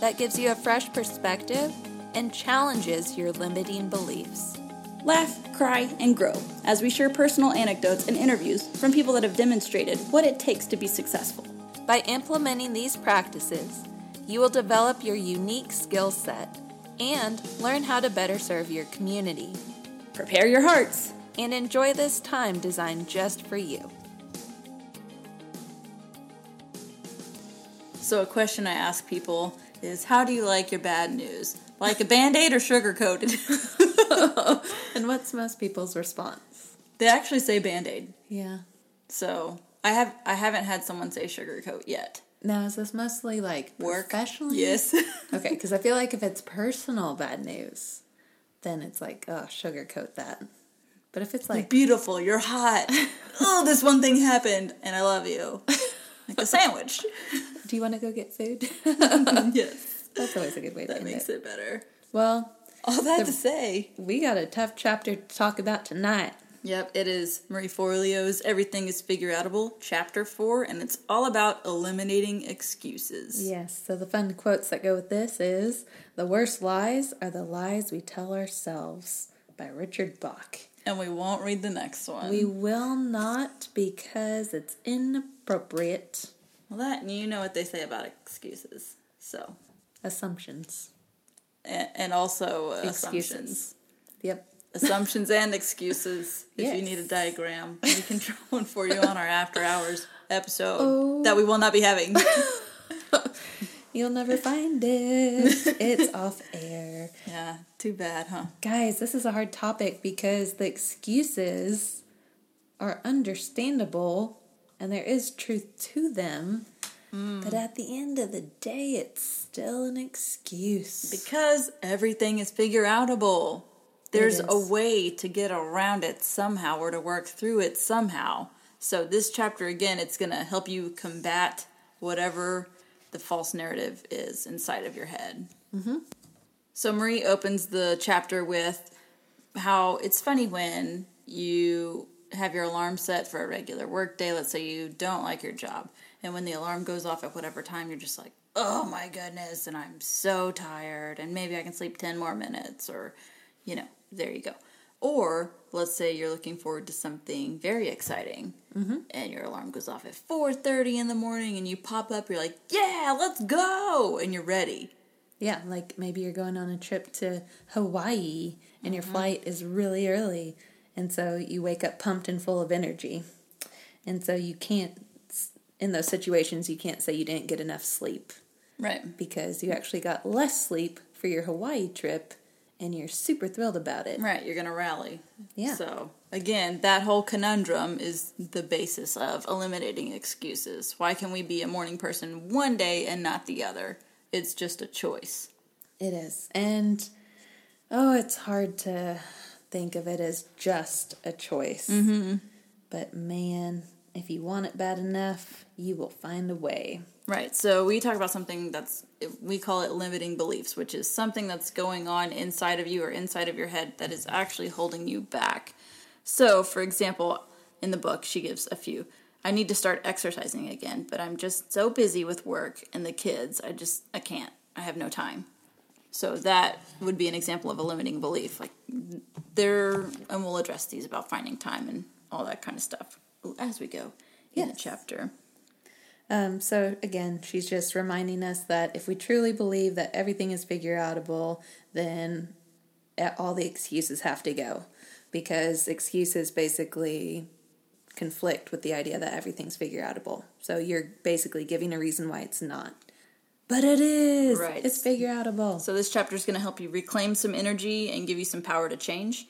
that gives you a fresh perspective and challenges your limiting beliefs. Laugh, cry, and grow as we share personal anecdotes and interviews from people that have demonstrated what it takes to be successful. By implementing these practices, you will develop your unique skill set and learn how to better serve your community. Prepare your hearts and enjoy this time designed just for you. So, a question I ask people is How do you like your bad news? Like a band aid or sugar coated? and what's most people's response? They actually say band aid. Yeah. So, I have I haven't had someone say sugar coat yet. Now, is this mostly like Work? professionally? Yes. okay, because I feel like if it's personal bad news, then it's like, oh, sugarcoat that. But if it's You're like, beautiful, you're hot. oh, this one thing happened, and I love you. Like a sandwich. Do you want to go get food? yes. That's always a good way to That end makes it. it better. Well, All that The- to say. we got a tough chapter to talk about tonight. Yep, it is Marie Forleo's Everything is Figure Outable, Chapter 4, and it's all about eliminating excuses. Yes, so the fun quotes that go with this is The worst lies are the lies we tell ourselves by Richard Bach. And we won't read the next one. We will not because it's inappropriate. Well, that, you know what they say about excuses. So, Assumptions. and, and also uh, Excuses. assumptions. Yep. Assumptions and excuses. If you need a diagram, we can draw one for you on our after hours episode Oh. that we will not be having. You'll never find it. It's off air. yeah, too bad, huh? Guys, this is a hard topic because the excuses are understandable and there is truth to them. But at the end of the day, it's still an excuse. Because everything is figure outable. There's a way to get around it somehow or to work through it somehow. So this chapter again, it's going to help you combat whatever the false narrative is inside of your head. Mm-hmm. So Marie opens the chapter with how it's funny when you have your alarm set for a regular work day. Let's say you don't like your job, and when the alarm goes off at whatever time, you're just like, "Oh my goodness!" and I'm so tired, and maybe I can sleep ten more minutes, or you know, there you go. Or let's say you're looking forward to something very exciting, mm-hmm. and your alarm goes off at four thirty in the morning, and you pop up. You're like, "Yeah, let's go!" and you're ready. Yeah, like maybe you're going on a trip to Hawaii and your mm-hmm. flight is really early. And so you wake up pumped and full of energy. And so you can't, in those situations, you can't say you didn't get enough sleep Right. because you actually got less sleep for your Hawaii trip and you're super thrilled about it. Right, you're going to rally. Yeah. So, again, that whole conundrum is the basis of eliminating excuses. Why can we be a morning person one day and not the other? It's just a choice. It is. And oh, it's hard to think of it as just a choice. Mm-hmm. But man, if you want it bad enough, you will find a way. Right. So, we talk about something that's, we call it limiting beliefs, which is something that's going on inside of you or inside of your head that is actually holding you back. So, for example, in the book, she gives a few. I need to start exercising again, but I'm just so busy with work and the kids. I just, I can't. I have no time. So that would be an example of a limiting belief. Like there, and we'll address these about finding time and all that kind of stuff as we go in the chapter. Um, so again, she's just reminding us that if we truly believe that everything is figure outable, then all the excuses have to go, because excuses basically conflict with the idea that everything's figure outable. So you're basically giving a reason why it's not. But it is. Right. It's figure outable. So this chapter is going to help you reclaim some energy and give you some power to change.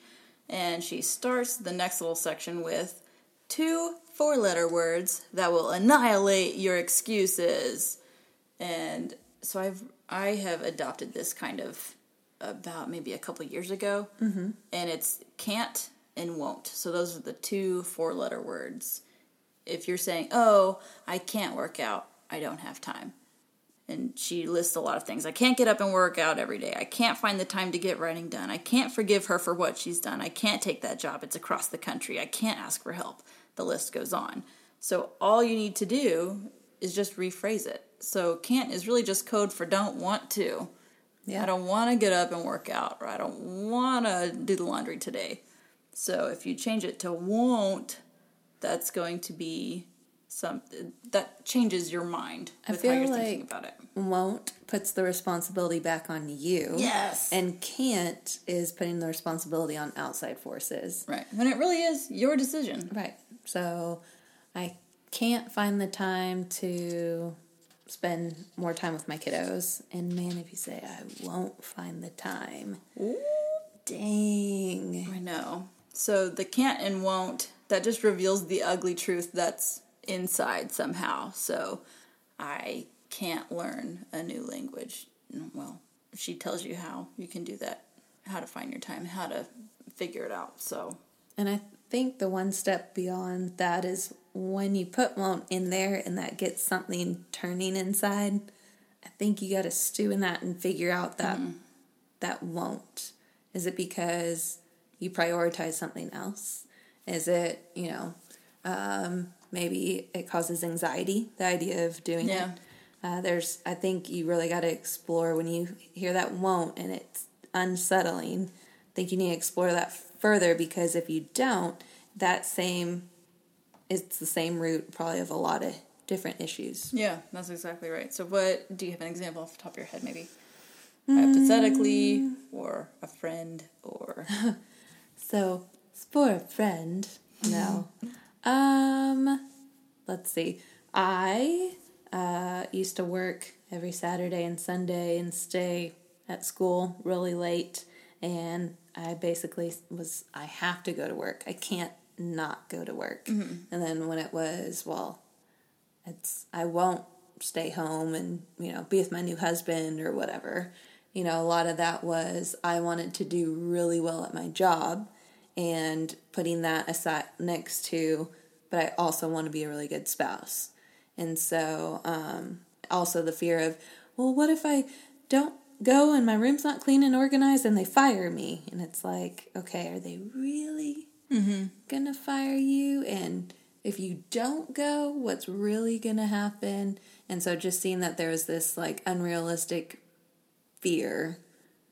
And she starts the next little section with two four letter words that will annihilate your excuses. And so I've I have adopted this kind of about maybe a couple years ago, mm-hmm. and it's can't and won't. So those are the two four letter words. If you're saying, "Oh, I can't work out. I don't have time." And she lists a lot of things. I can't get up and work out every day. I can't find the time to get writing done. I can't forgive her for what she's done. I can't take that job. It's across the country. I can't ask for help. The list goes on. So all you need to do is just rephrase it. So can't is really just code for don't want to. Yeah. I don't want to get up and work out, or I don't want to do the laundry today. So if you change it to won't, that's going to be some that changes your mind I feel how you're like thinking about it. Won't puts the responsibility back on you. Yes. And can't is putting the responsibility on outside forces. Right. When it really is your decision. Right. So I can't find the time to spend more time with my kiddos. And man, if you say I won't find the time, Ooh. dang. I know. So the can't and won't, that just reveals the ugly truth that's inside somehow. So I can't learn a new language. Well, she tells you how you can do that, how to find your time, how to figure it out. So, and I think the one step beyond that is when you put won't in there and that gets something turning inside, I think you got to stew in that and figure out that mm-hmm. that won't. Is it because you prioritize something else? Is it, you know, um, maybe it causes anxiety, the idea of doing yeah. it? Uh, there's, I think you really got to explore when you hear that won't and it's unsettling. I think you need to explore that further because if you don't, that same it's the same root probably of a lot of different issues. Yeah, that's exactly right. So, what do you have an example off the top of your head, maybe? Mm. Hypothetically, or a friend, or. so, for a friend, no. um, let's see. I uh, used to work every Saturday and Sunday and stay at school really late, and I basically was I have to go to work. I can't not go to work. Mm-hmm. And then when it was, well, it's I won't stay home and, you know, be with my new husband or whatever. You know, a lot of that was I wanted to do really well at my job and putting that aside next to, but I also want to be a really good spouse. And so, um, also the fear of, well, what if I don't go and my room's not clean and organized and they fire me? And it's like, okay, are they really mm-hmm. gonna fire you and if you don't go what's really gonna happen and so just seeing that there was this like unrealistic fear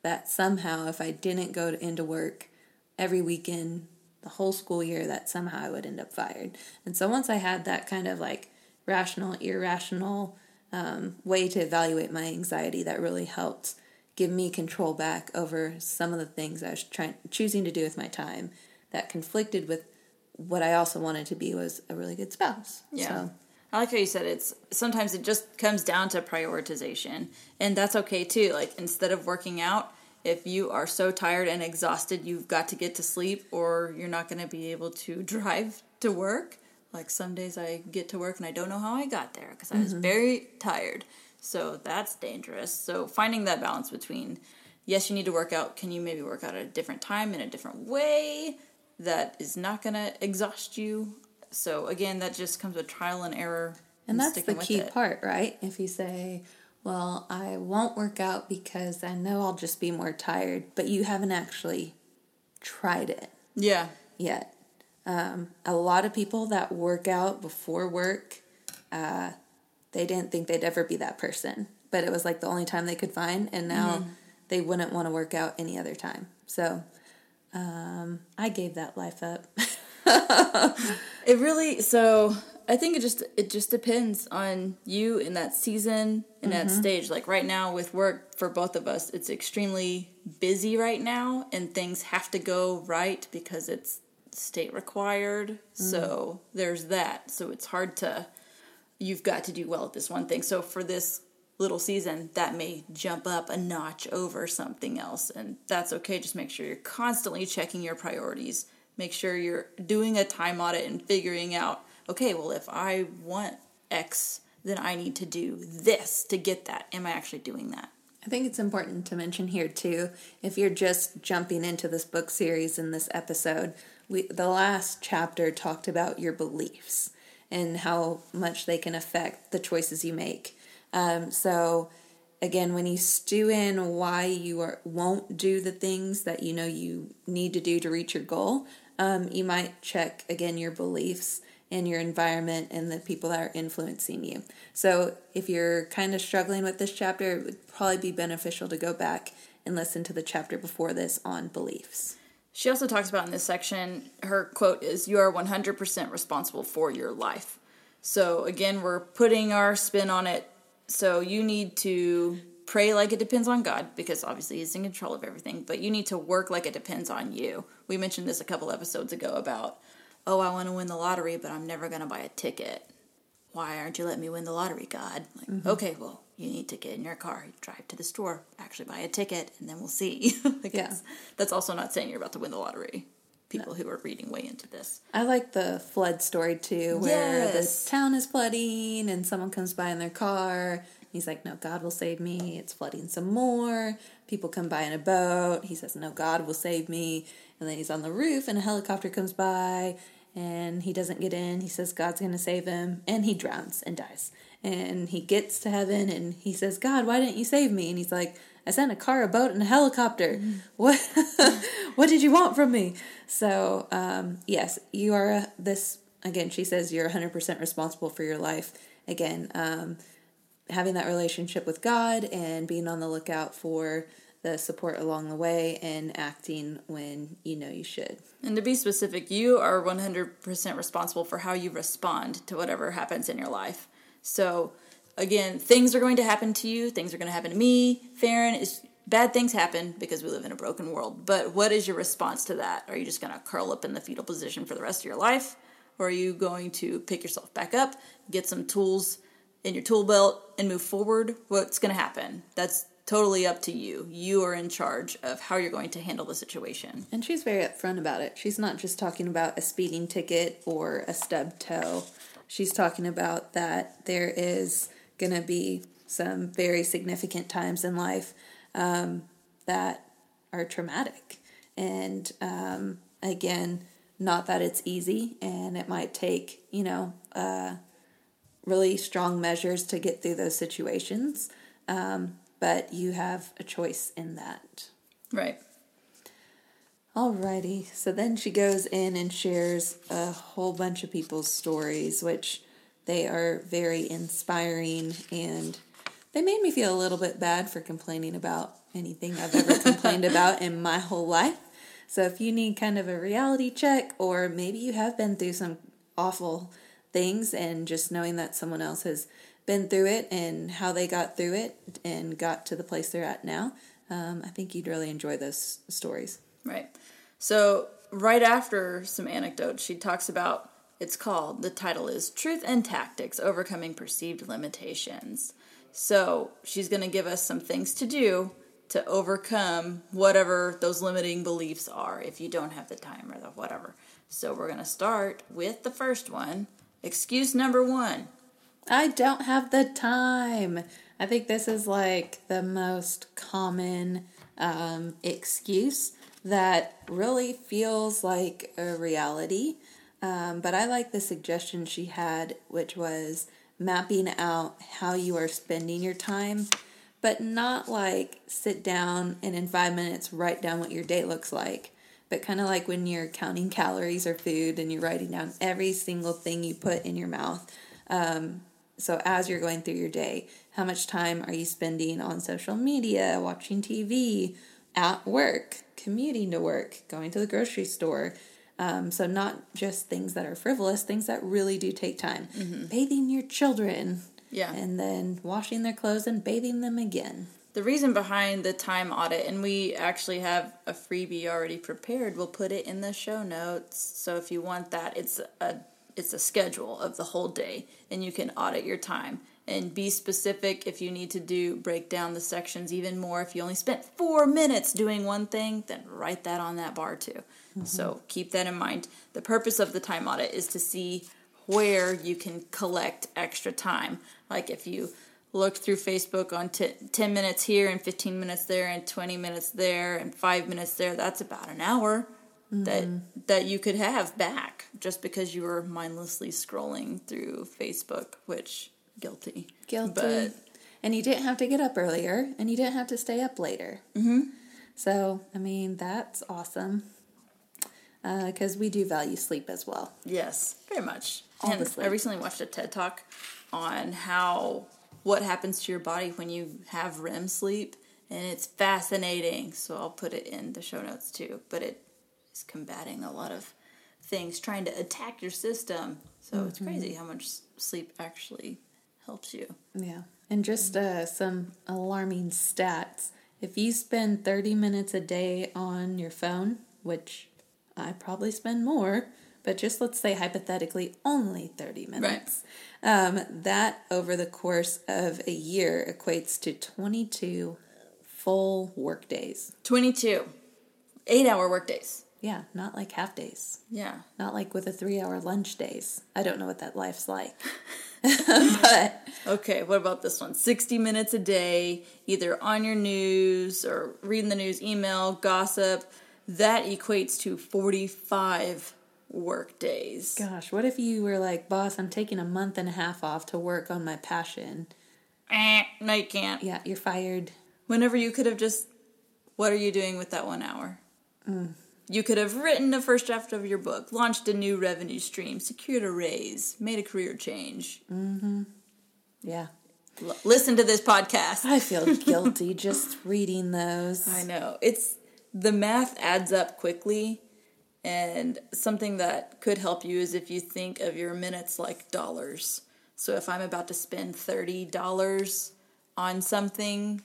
that somehow if i didn't go to, into work every weekend the whole school year that somehow i would end up fired and so once i had that kind of like rational irrational um, way to evaluate my anxiety that really helped give me control back over some of the things i was trying choosing to do with my time that conflicted with what I also wanted to be was a really good spouse. Yeah. So. I like how you said it's sometimes it just comes down to prioritization, and that's okay too. Like instead of working out, if you are so tired and exhausted, you've got to get to sleep, or you're not going to be able to drive to work. Like some days I get to work and I don't know how I got there because I was mm-hmm. very tired. So that's dangerous. So finding that balance between yes, you need to work out. Can you maybe work out at a different time in a different way? that is not going to exhaust you. So again, that just comes with trial and error. And, and that's the key part, right? If you say, well, I won't work out because I know I'll just be more tired, but you haven't actually tried it. Yeah. Yet. Um, a lot of people that work out before work, uh, they didn't think they'd ever be that person, but it was like the only time they could find, and now mm-hmm. they wouldn't want to work out any other time. So um, I gave that life up. it really so I think it just it just depends on you in that season in mm-hmm. that stage. Like right now with work for both of us, it's extremely busy right now and things have to go right because it's state required. Mm. So there's that. So it's hard to you've got to do well at this one thing. So for this little season, that may jump up a notch over something else. And that's okay. Just make sure you're constantly checking your priorities. Make sure you're doing a time audit and figuring out, okay, well, if I want X, then I need to do this to get that. Am I actually doing that? I think it's important to mention here too, if you're just jumping into this book series in this episode, we the last chapter talked about your beliefs and how much they can affect the choices you make. Um, so again, when you stew in why you are, won't do the things that you know you need to do to reach your goal, um, you might check again your beliefs and your environment and the people that are influencing you. So if you're kind of struggling with this chapter, it would probably be beneficial to go back and listen to the chapter before this on beliefs. She also talks about in this section, her quote is, You are 100% responsible for your life. So again, we're putting our spin on it. So you need to pray like it depends on God because obviously He's in control of everything, but you need to work like it depends on you. We mentioned this a couple episodes ago about oh, I want to win the lottery, but I'm never going to buy a ticket. Why aren't you letting me win the lottery, God? Like, mm-hmm. okay, well, you need to get in your car, drive to the store, actually buy a ticket, and then we'll see. like yeah. That's also not saying you're about to win the lottery. People no. who are reading way into this. I like the flood story too, where yes. the town is flooding and someone comes by in their car. He's like, No, God will save me. It's flooding some more. People come by in a boat. He says, No, God will save me. And then he's on the roof and a helicopter comes by and he doesn't get in. He says God's going to save him, and he drowns and dies. And he gets to heaven and he says, God, why didn't you save me? And he's like, I sent a car, a boat, and a helicopter. Mm. What what did you want from me? So, um, yes, you are this again, she says you're 100% responsible for your life. Again, um, having that relationship with God and being on the lookout for the support along the way and acting when you know you should. And to be specific, you are 100% responsible for how you respond to whatever happens in your life. So, again, things are going to happen to you, things are going to happen to me. Farron is bad things happen because we live in a broken world. But what is your response to that? Are you just going to curl up in the fetal position for the rest of your life? Or are you going to pick yourself back up, get some tools in your tool belt, and move forward? What's going to happen? That's totally up to you. You are in charge of how you're going to handle the situation. And she's very upfront about it. She's not just talking about a speeding ticket or a stub toe. She's talking about that there is going to be some very significant times in life um, that are traumatic. And um, again, not that it's easy, and it might take, you know, uh, really strong measures to get through those situations. Um, but you have a choice in that. Right. Alrighty. So then she goes in and shares a whole bunch of people's stories, which they are very inspiring and they made me feel a little bit bad for complaining about anything I've ever complained about in my whole life. So if you need kind of a reality check, or maybe you have been through some awful things and just knowing that someone else has been through it and how they got through it and got to the place they're at now, um, I think you'd really enjoy those stories. Right. So, right after some anecdotes, she talks about it's called, the title is Truth and Tactics Overcoming Perceived Limitations. So, she's going to give us some things to do to overcome whatever those limiting beliefs are if you don't have the time or the whatever. So, we're going to start with the first one. Excuse number one I don't have the time. I think this is like the most common um, excuse that really feels like a reality. Um, but I like the suggestion she had, which was mapping out how you are spending your time, but not like sit down and in five minutes write down what your day looks like, but kind of like when you're counting calories or food and you're writing down every single thing you put in your mouth. Um, so, as you're going through your day, how much time are you spending on social media, watching TV, at work, commuting to work, going to the grocery store? Um, so, not just things that are frivolous, things that really do take time. Mm-hmm. Bathing your children. Yeah. And then washing their clothes and bathing them again. The reason behind the time audit, and we actually have a freebie already prepared, we'll put it in the show notes. So, if you want that, it's a it's a schedule of the whole day and you can audit your time. And be specific if you need to do break down the sections even more. If you only spent four minutes doing one thing then write that on that bar too. Mm-hmm. so keep that in mind. The purpose of the time audit is to see where you can collect extra time. Like if you look through Facebook on t- 10 minutes here and 15 minutes there and 20 minutes there and 5 minutes there, that's about an hour that that you could have back just because you were mindlessly scrolling through Facebook, which guilty. Guilty. But and you didn't have to get up earlier, and you didn't have to stay up later. Mm-hmm. So, I mean, that's awesome. Because we do value sleep as well. Yes, very much. All and I recently watched a TED talk on how what happens to your body when you have REM sleep, and it's fascinating. So I'll put it in the show notes too. But it is combating a lot of things, trying to attack your system. So it's Mm-hmm. crazy how much sleep actually helps you. Yeah. And just uh, some alarming stats. If you spend 30 minutes a day on your phone, which I probably spend more, but just let's say hypothetically only 30 minutes, um, that over the course of a year equates to 22 full work days. Twenty-two, eight-hour workdays. Yeah, not like half days. Yeah. Not like with a three hour lunch days. I don't know what that life's like. but Okay, what about this one? 60 minutes a day, either on your news or reading the news, email, gossip. That equates to 45 work days. gosh, what if you were like, boss, I'm taking a month and a half off to work on my passion? Eh, no, you can't. Yeah, you're fired. Whenever you could have just, what are you doing with that one hour? You could have written the first draft of your book, launched a new revenue stream, secured a raise, made a career change. Mm-hmm. Yeah. L- listen to this podcast. I feel guilty just reading those. I know. It's the math adds up quickly and something that could help you is if you think of your minutes like dollars. So if I'm about to spend $30 on something,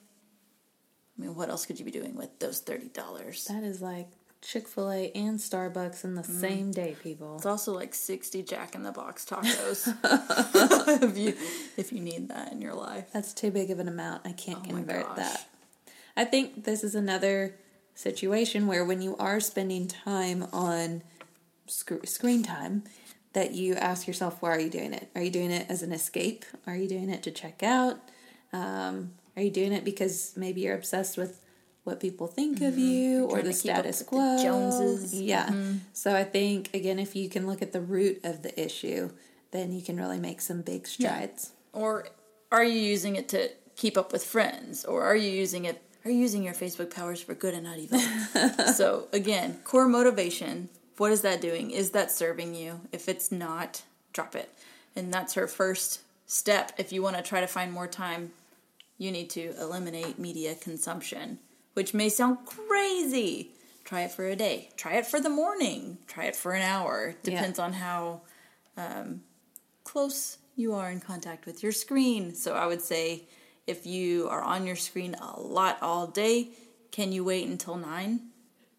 I mean what else could you be doing with those $30? That is like Chick fil A and Starbucks in the same day, people. It's also like 60 Jack in the Box tacos. if you if you need that in your life. That's too big of an amount. I can't Oh convert that. I think this is another situation where when you are spending time on sc- screen time, that you ask yourself, why are you doing it? Are you doing it as an escape? Are you doing it to check out? Um, are you doing it because maybe you're obsessed with what people think of you or Mm-hmm. the to keep up status with the quo? Joneses. Mm-hmm. Yeah. So I think again, if you can look at the root of the issue, then you can really make some big strides. Or are you using it to keep up with friends? Or are you using it are you using your Facebook powers for good and not evil? so again, core motivation, what is that doing? Is that serving you? If it's not, drop it. And that's her first step. If you want to try to find more time, you need to eliminate media consumption, which may sound crazy. Try it for a day. Try it for the morning. Try it for an hour. Depends on how um, close you are in contact with your screen. So I would say if you are on your screen a lot all day, can you wait until 9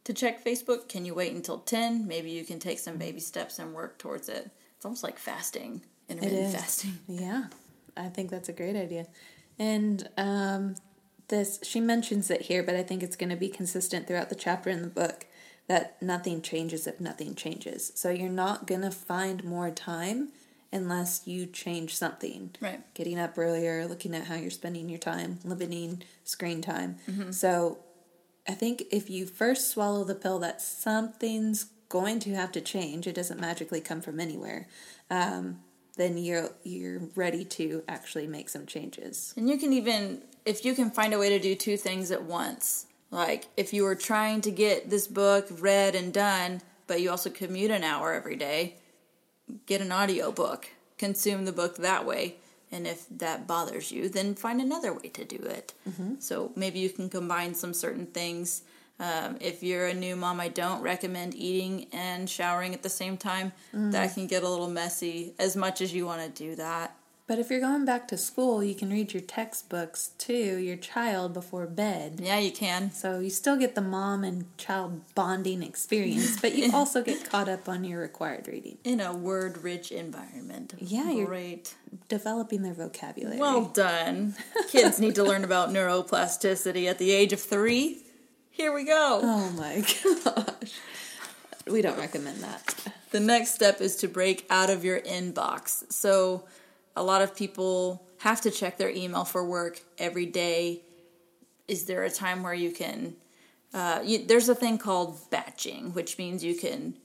to check Facebook? Can you wait until 10? Maybe you can take some baby steps and work towards it. It's almost like fasting, It intermittent is. fasting. Yeah, I think that's a great idea. And um, this, she mentions it here, but I think it's going to be consistent throughout the chapter in the book that nothing changes if nothing changes. So you're not going to find more time unless you change something. Right. Getting up earlier, looking at how you're spending your time, limiting screen time. Mm-hmm. So I think if you first swallow the pill that something's going to have to change, it doesn't magically come from anywhere. Um, then you're you're ready to actually make some changes. And you can even, if you can find a way to do two things at once, like if you were trying to get this book read and done, but you also commute an hour every day, get an audio book, consume the book that way. And if that bothers you, then find another way to do it. Mm-hmm. So maybe you can combine some certain things. Um, if you're a new mom, I don't recommend eating and showering at the same time. That can get a little messy, as much as you want to do that. But if you're going back to school, you can read your textbooks to your child before bed. Yeah, you can. So you still get the mom and child bonding experience, but you also get caught up on your required reading, in a word rich environment. Yeah, you're- great. developing their vocabulary. Well done. Kids need to learn about neuroplasticity at the age of three. Here we go. oh my gosh. We don't recommend that. the next step is to break out of your inbox. So, a lot of people have to check their email for work every day. Is there a time where you can? Uh, you, there's a thing called batching, which means you can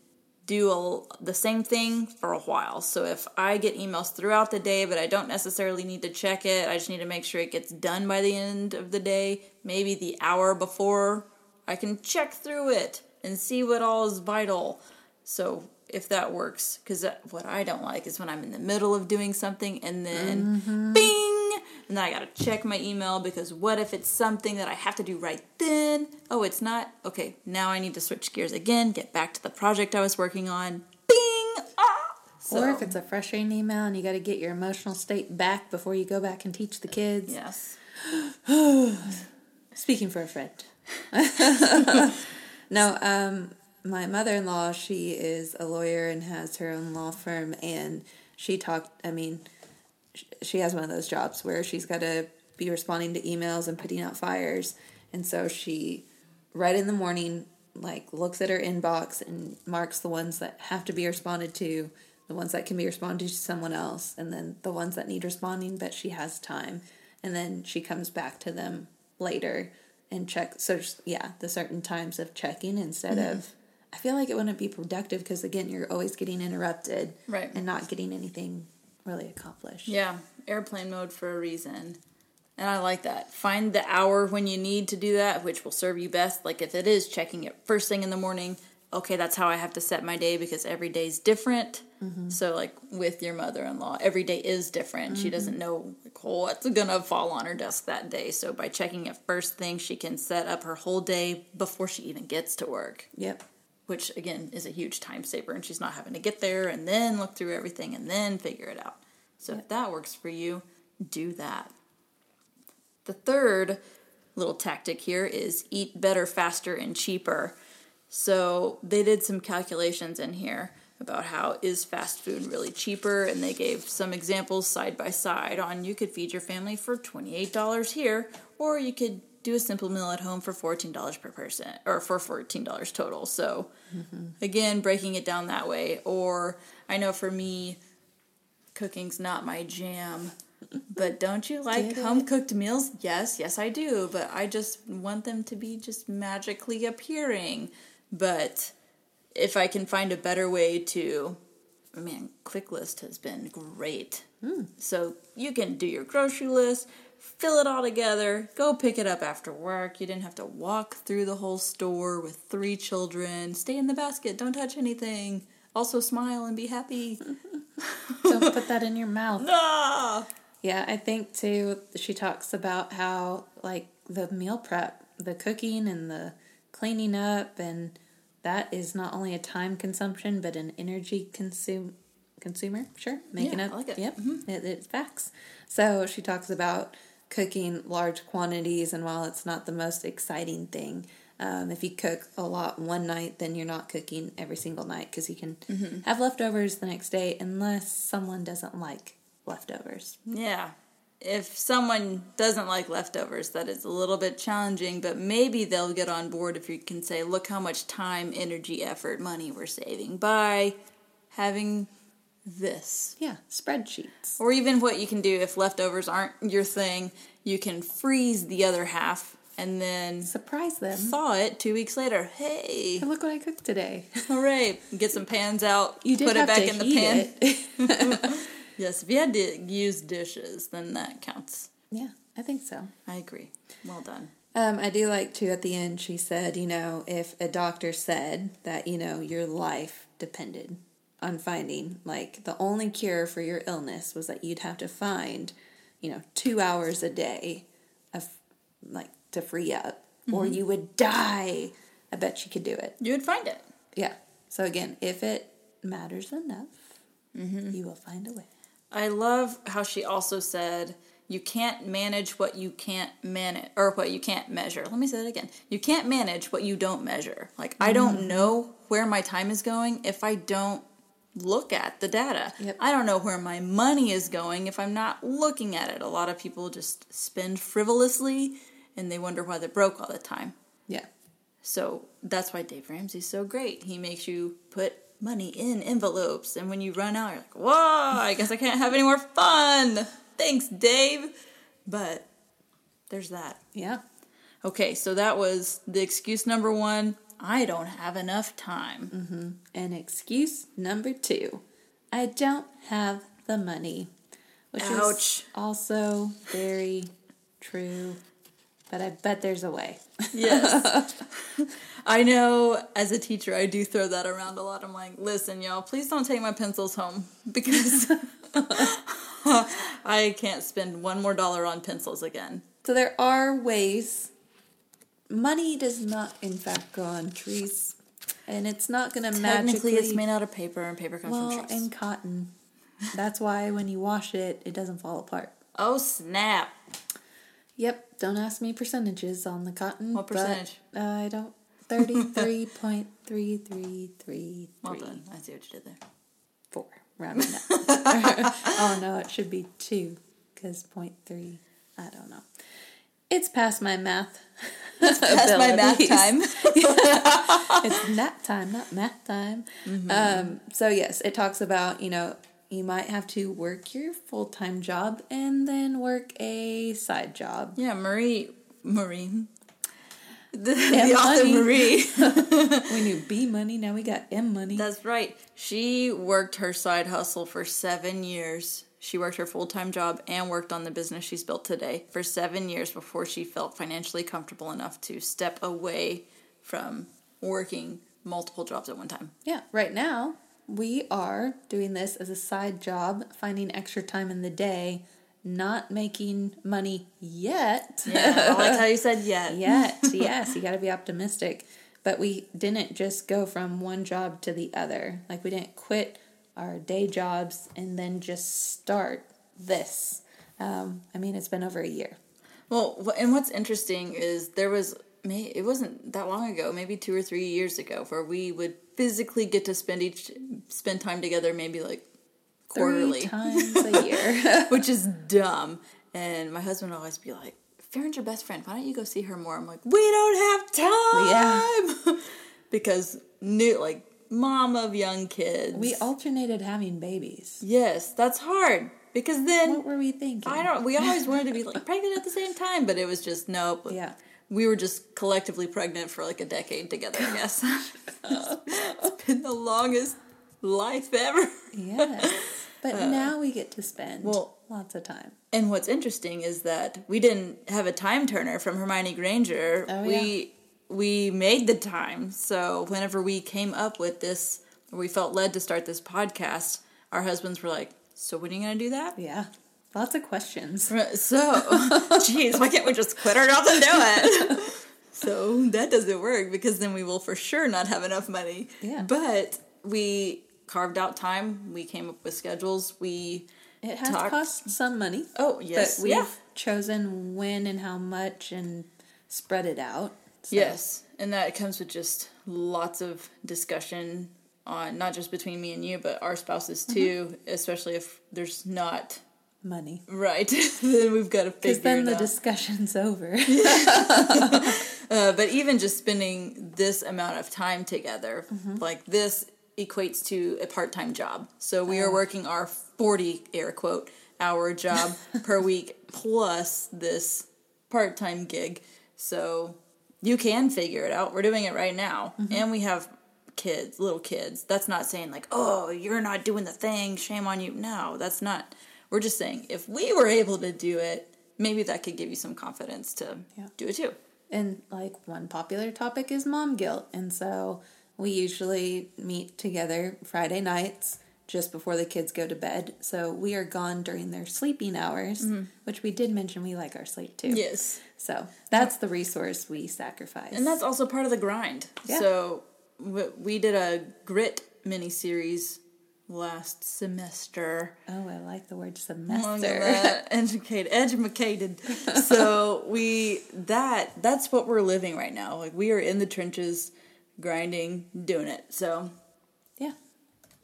do a, the same thing for a while. So if I get emails throughout the day, but I don't necessarily need to check it, I just need to make sure it gets done by the end of the day, maybe the hour before, I can check through it and see what all is vital. So if that works, because what I don't like is when I'm in the middle of doing something and then Mm-hmm. bing, and then I gotta check my email because what if it's something that I have to do right then? Oh, it's not? Okay, now I need to switch gears again, get back to the project I was working on. Bing! Ah! So, or if it's a frustrating email and you got to get your emotional state back before you go back and teach the kids. yes. Speaking for a friend. no, um, my mother in law, she is a lawyer and has her own law firm, and she talked, I mean, she has one of those jobs where she's got to be responding to emails and putting out fires. And so she, right in the morning, like looks at her inbox and marks the ones that have to be responded to, the ones that can be responded to someone else, and then the ones that need responding, but she has time. And then she comes back to them later and check. So, just- yeah, the certain times of checking instead mm-hmm. of. I feel like it wouldn't be productive because, again, you're always getting interrupted Right. and not getting anything really accomplished. Yeah, airplane mode for a reason. And I like that. Find the hour when you need to do that, which will serve you best. Like if it is checking it first thing in the morning, okay, that's how I have to set my day because every day is different. Mm-hmm. So like with your mother-in-law, every day is different. She doesn't mm-hmm. know like, what's gonna fall on her desk that day. So by checking it first thing, she can set up her whole day before she even gets to work Yep. which again is a huge time saver and she's not having to get there and then look through everything and then figure it out. So if that works for you, do that. The third little tactic here is eat better, faster, and cheaper. So they did some calculations in here about how is fast food really cheaper and they gave some examples side by side on you could feed your family for $28 here or you could do a simple meal at home for $14 per person or for $14 total. So mm-hmm. again, breaking it down that way or I know for me cooking's not my jam. But don't you like home cooked meals? Yes, yes, I do. But I just want them to be just magically appearing. But if I can find a better way to, man, ClickList has been great. So you can do your grocery list, fill it all together, go pick it up after work. You didn't have to walk through the whole store with three children. Stay in the basket, don't touch anything. Also, smile and be happy. Don't put that in your mouth. ah! Yeah, I think too, she talks about how, like, the meal prep, the cooking and the cleaning up, and that is not only a time consumption, but an energy consume consumer. Sure, making Yeah, up. I like it. Yep, it, it's facts. So she talks about cooking large quantities, and while it's not the most exciting thing, um, if you cook a lot one night, then you're not cooking every single night because you can Mm-hmm. have leftovers the next day unless someone doesn't like leftovers. Yeah. If someone doesn't like leftovers, that is a little bit challenging, but maybe they'll get on board if you can say, look how much time, energy, effort, money we're saving by having this. Yeah, spreadsheets. Or even what you can do if leftovers aren't your thing, you can freeze the other half and then Surprise them. thaw it two weeks later. Hey, Look what I cooked today. hooray! Get some pans out, You did put have it back to in the pan. Yes, if you had to use dishes, then that counts. yeah, I think so. I agree. Well done. Um, I do like to at the end. She said, you know, if a doctor said that you know your life depended on finding like the only cure for your illness was that you'd have to find, you know, two hours a day of like to free up, or you would die. I bet she could do it. You would find it. Yeah. So again, if it matters enough, you will find a way. I love how she also said you can't manage what you can't manage or what you can't measure. Let me say that again. You can't manage what you don't measure. Like I don't mm-hmm. know where my time is going if I don't look at the data. Yep. I don't know where my money is going if I'm not looking at it. A lot of people just spend frivolously and they wonder why they're broke all the time. Yeah. So that's why Dave Ramsey's so great. He makes you put money in envelopes. And when you run out, you're like, whoa, I guess I can't have any more fun. Thanks, Dave. But there's that. Yeah. Okay, so that was the excuse number one. I don't have enough time. Mm-hmm. And excuse number two I don't have the money. Which Ouch. is also very true. But I bet there's a way. Yes. I know as a teacher, I do throw that around a lot. I'm like, listen, y'all, please don't take my pencils home because I can't spend one more dollar on pencils again. So there are ways. Money does not, in fact, grow on trees. And it's not going to magically. Technically, it's made out of paper, and paper comes well, from trees. and cotton. That's why when you wash it, it doesn't fall apart. oh, snap. Yep. Don't ask me percentages on the cotton. What but, percentage? uh, I don't. Thirty-three point three three three Well done. I see what you did there. four. Rounding up. oh no, it should be two because point three. I don't know. It's past my math. Past my math time. it's nap time, not math time. Mm-hmm. Um, so yes, it talks about you know you might have to work your full time job and then work a side job. yeah, Marie. Marie. The, the author money. Marie. We knew B money, now we got M money. That's right. She worked her side hustle for seven years. She worked her full time job and worked on the business she's built today for seven years before she felt financially comfortable enough to step away from working multiple jobs at one time. yeah, right now we are doing this as a side job, finding extra time in the day, not making money yet. Yeah, I like how you said yet. yet. yes, you got to be optimistic. But we didn't just go from one job to the other. Like we didn't quit our day jobs and then just start this. Um, I mean, it's been over a year. Well, and what's interesting is there was it wasn't that long ago, maybe two or three years ago, where we would physically get to spend each spend time together, maybe like quarterly. Three times a year. which is dumb. And my husband would always be like, Farron's your best friend. Why don't you go see her more? I'm like, we don't have time. Yeah. because new, like, mom of young kids. we alternated having babies. yes, that's hard because then What were we thinking? I don't. We always wanted to be like pregnant at the same time, but it was just nope. Yeah. We were just collectively pregnant for like a decade together. I guess it's been the longest life ever. Yes. But now we get to spend Uh, well- lots of time. And what's interesting is that we didn't have a time turner from Hermione Granger. Oh, we we made the time. So whenever we came up with this, or we felt led to start this podcast, our husbands were like, "So when are you going to do that?" Yeah. Lots of questions. So, jeez, why can't we just quit our jobs and do it? so that doesn't work because then we will for sure not have enough money. Yeah. But we carved out time. We came up with schedules. We It has talked- cost some money. Oh yes, But we've yeah. chosen when and how much and spread it out. So, Yes, and that comes with just lots of discussion on not just between me and you, but our spouses too. Especially if there's not Money. right, then we've got to figure Because then the out. discussion's over. uh, but even just spending this amount of time together, Mm-hmm. like this equates to a part-time job. So we Oh. are working our forty air quote hour job per week plus this part-time gig. So you can figure it out. We're doing it right now, Mm-hmm. and we have kids, little kids. That's not saying like, oh, you're not doing the thing. Shame on you. No, that's not. We're just saying if we were able to do it, maybe that could give you some confidence to Yeah. do it too. and like one popular topic is mom guilt. And so we usually meet together Friday nights just before the kids go to bed. So we are gone during their sleeping hours, mm-hmm. which we did mention we like our sleep too. Yes. So that's the resource we sacrifice. And that's also part of the grind. Yeah. So we did a grit mini series last semester. oh, I like the word semester. at. Educated, educated. so we that that's what we're living right now. Like we are in the trenches, grinding, doing it. So yeah.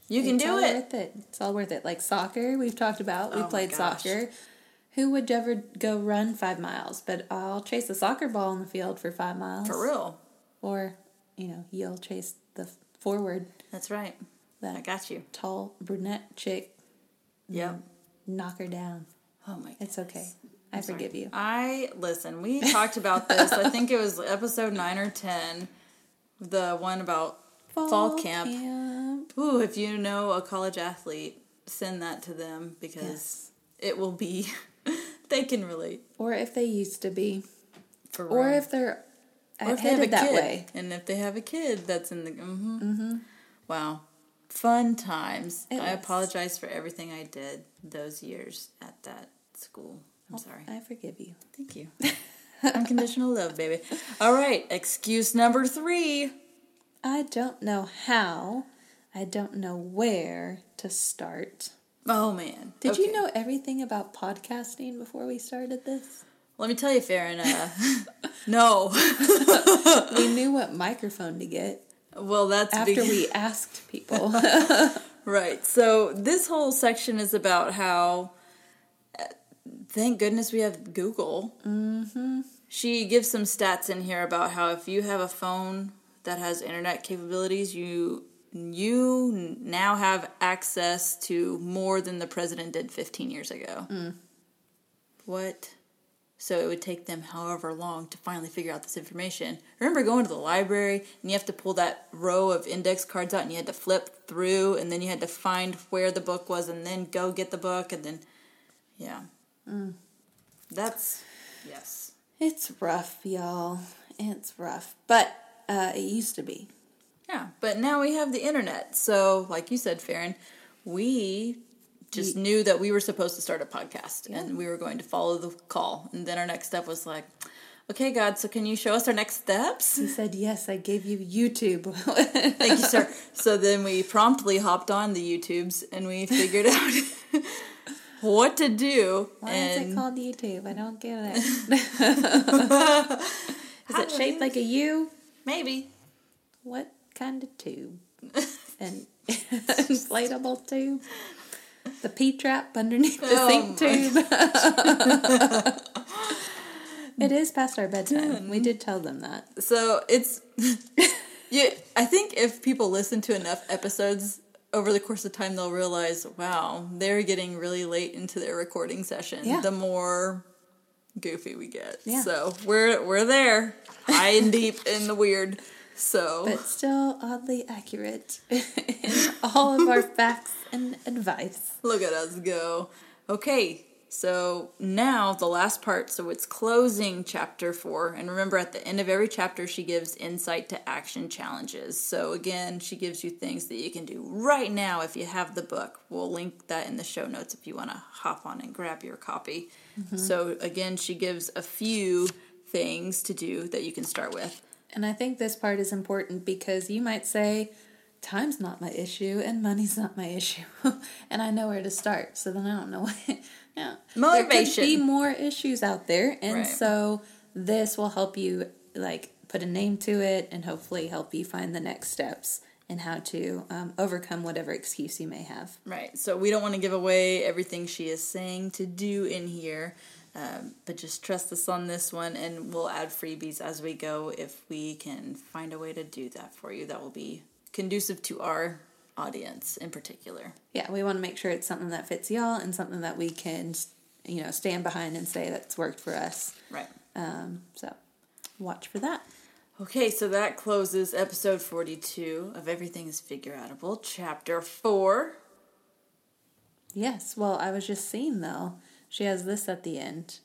you can it's do it. Worth it. It's all worth it. Like soccer, we've talked about. We Oh played soccer. Who would ever go run five miles? But I'll chase a soccer ball in the field for five miles. For real. Or, you know, you'll chase the forward. That's right. that I got you. tall brunette chick. Yep. Knock her down. Oh my. It's okay. I sorry. forgive you. I listen. We talked about this. I think it was episode nine or ten, the one about fall, camp. camp. Ooh, if you know a college athlete, send that to them because Yes. it will be. they can relate. Or if they used to be. For Or if they're Or if they have a headed that kid, way. and if they have a kid that's in the mm-hmm. wow, fun times. It I was. apologize for everything I did those years at that school. I'm sorry. I forgive you. Thank you. Unconditional love, baby. All right, excuse number three. I don't know how. I don't know where to start. Oh man, Did you know everything about podcasting before we started this? Let me tell you, Farron. Uh, no. We knew what microphone to get well, that's after because- we asked people. Right. So this whole section is about how, uh, thank goodness we have Google. Mm-hmm. She gives some stats in here about how if you have a phone that has internet capabilities, you you now have access to more than the president did 15 years ago. Mm. What? So it would take them however long to finally figure out this information. Remember going to the library and you have to pull that row of index cards out and you had to flip through and then you had to find where the book was and then go get the book and then, yeah. Mm. That's, yes. It's rough, y'all. It's rough. But uh, it used to be. Yeah, but now we have the internet. So, like you said, Farron, we just knew that we were supposed to start a podcast and we were going to follow the call. And then our next step was like, okay, God, so can you show us our next steps? He said, Yes, I gave you YouTube. Thank you, sir. So then we promptly hopped on the YouTubes and we figured out what to do. Why and is it called YouTube? I don't get it. is it shaped like a U? maybe. What kind of tube? An inflatable tube? The P trap underneath the Oh sink tube? it is past our bedtime. We did tell them that. So it's yeah. I think if people listen to enough episodes over the course of time, they'll realize, wow, they're getting really late into their recording session. Yeah. The more goofy we get, Yeah. so we're we're there, high and deep in the weird. So But still oddly accurate in all of our facts and advice. Look at us go. Okay, so now the last part. So it's closing chapter four. And remember, at the end of every chapter, she gives insight to action challenges. So again, she gives you things that you can do right now if you have the book. We'll link that in the show notes if you want to hop on and grab your copy. Mm-hmm. So again, she gives a few things to do that you can start with. And I think this part is important because you might say, time's not my issue and money's not my issue. and I know where to start. So then I don't know what. Yeah. There could Motivation. be more issues out there. And Right. so this will help you, like, put a name to it and hopefully help you find the next steps and how to um, overcome whatever excuse you may have. Right. So we don't want to give away everything she is saying to do in here, um, but just trust us on this one, and we'll add freebies as we go if we can find a way to do that for you. That will be conducive to our audience in particular. Yeah, we want to make sure it's something that fits y'all and something that we can, you know, stand behind and say that's worked for us. Right. Um, so watch for that. Okay, so that closes episode 42 of Everything is Figure Outable, chapter 4. Yes, well, I was just seeing though, she has this at the end.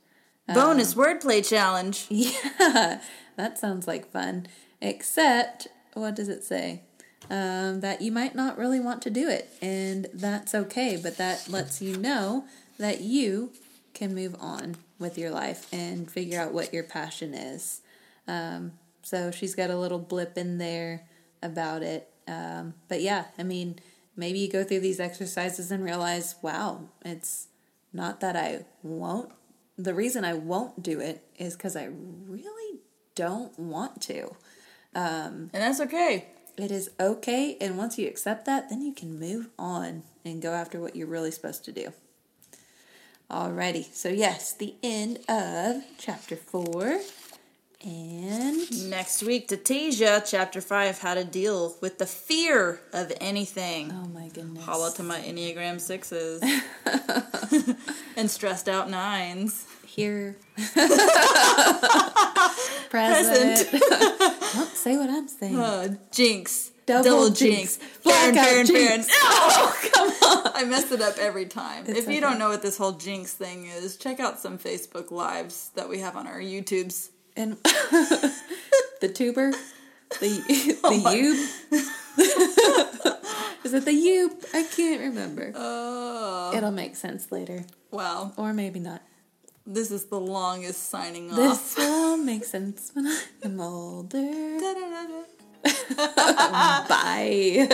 Bonus wordplay challenge. Yeah, that sounds like fun. Except, what does it say? Um, that you might not really want to do it, and that's okay, but that lets you know that you can move on with your life and figure out what your passion is. Um, so she's got a little blip in there about it. Um, but yeah, I mean, maybe you go through these exercises and realize, wow, it's not that I won't. The reason I won't do it is because I really don't want to. And that's okay. It is okay, and once you accept that, then you can move on and go after what you're really supposed to do. Alrighty, so yes, the end of chapter four. And Next week, ya, chapter 5 How to Deal with the Fear of Anything. oh my goodness. Holla to my Enneagram 6s and stressed out 9s. Here. Present. Don't say what I'm saying. Uh, jinx. Double jinx. jinx. Farron, Farron. jinx. Oh, come on. I mess it up every time. It's if you okay. don't know what this whole jinx thing is, check out some Facebook lives that we have on our YouTubes. And the tuber, the the Oh Is it the yube? I can't remember. Oh, It'll make sense later, wow. or maybe not. This is the longest signing off. This will make sense when I'm older. Da-da-da-da. Bye.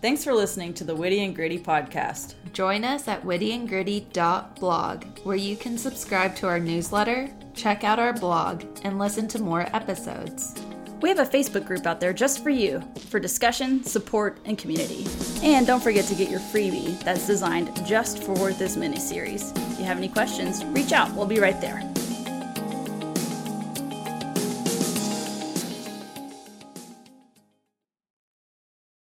Thanks for listening to the Witty and Gritty podcast. Join us at wittyandgritty.blog, where you can subscribe to our newsletter, check out our blog, and listen to more episodes. We have a Facebook group out there just for you for discussion, support, and community. And don't forget to get your freebie that's designed just for this mini series. If you have any questions, reach out. We'll be right there.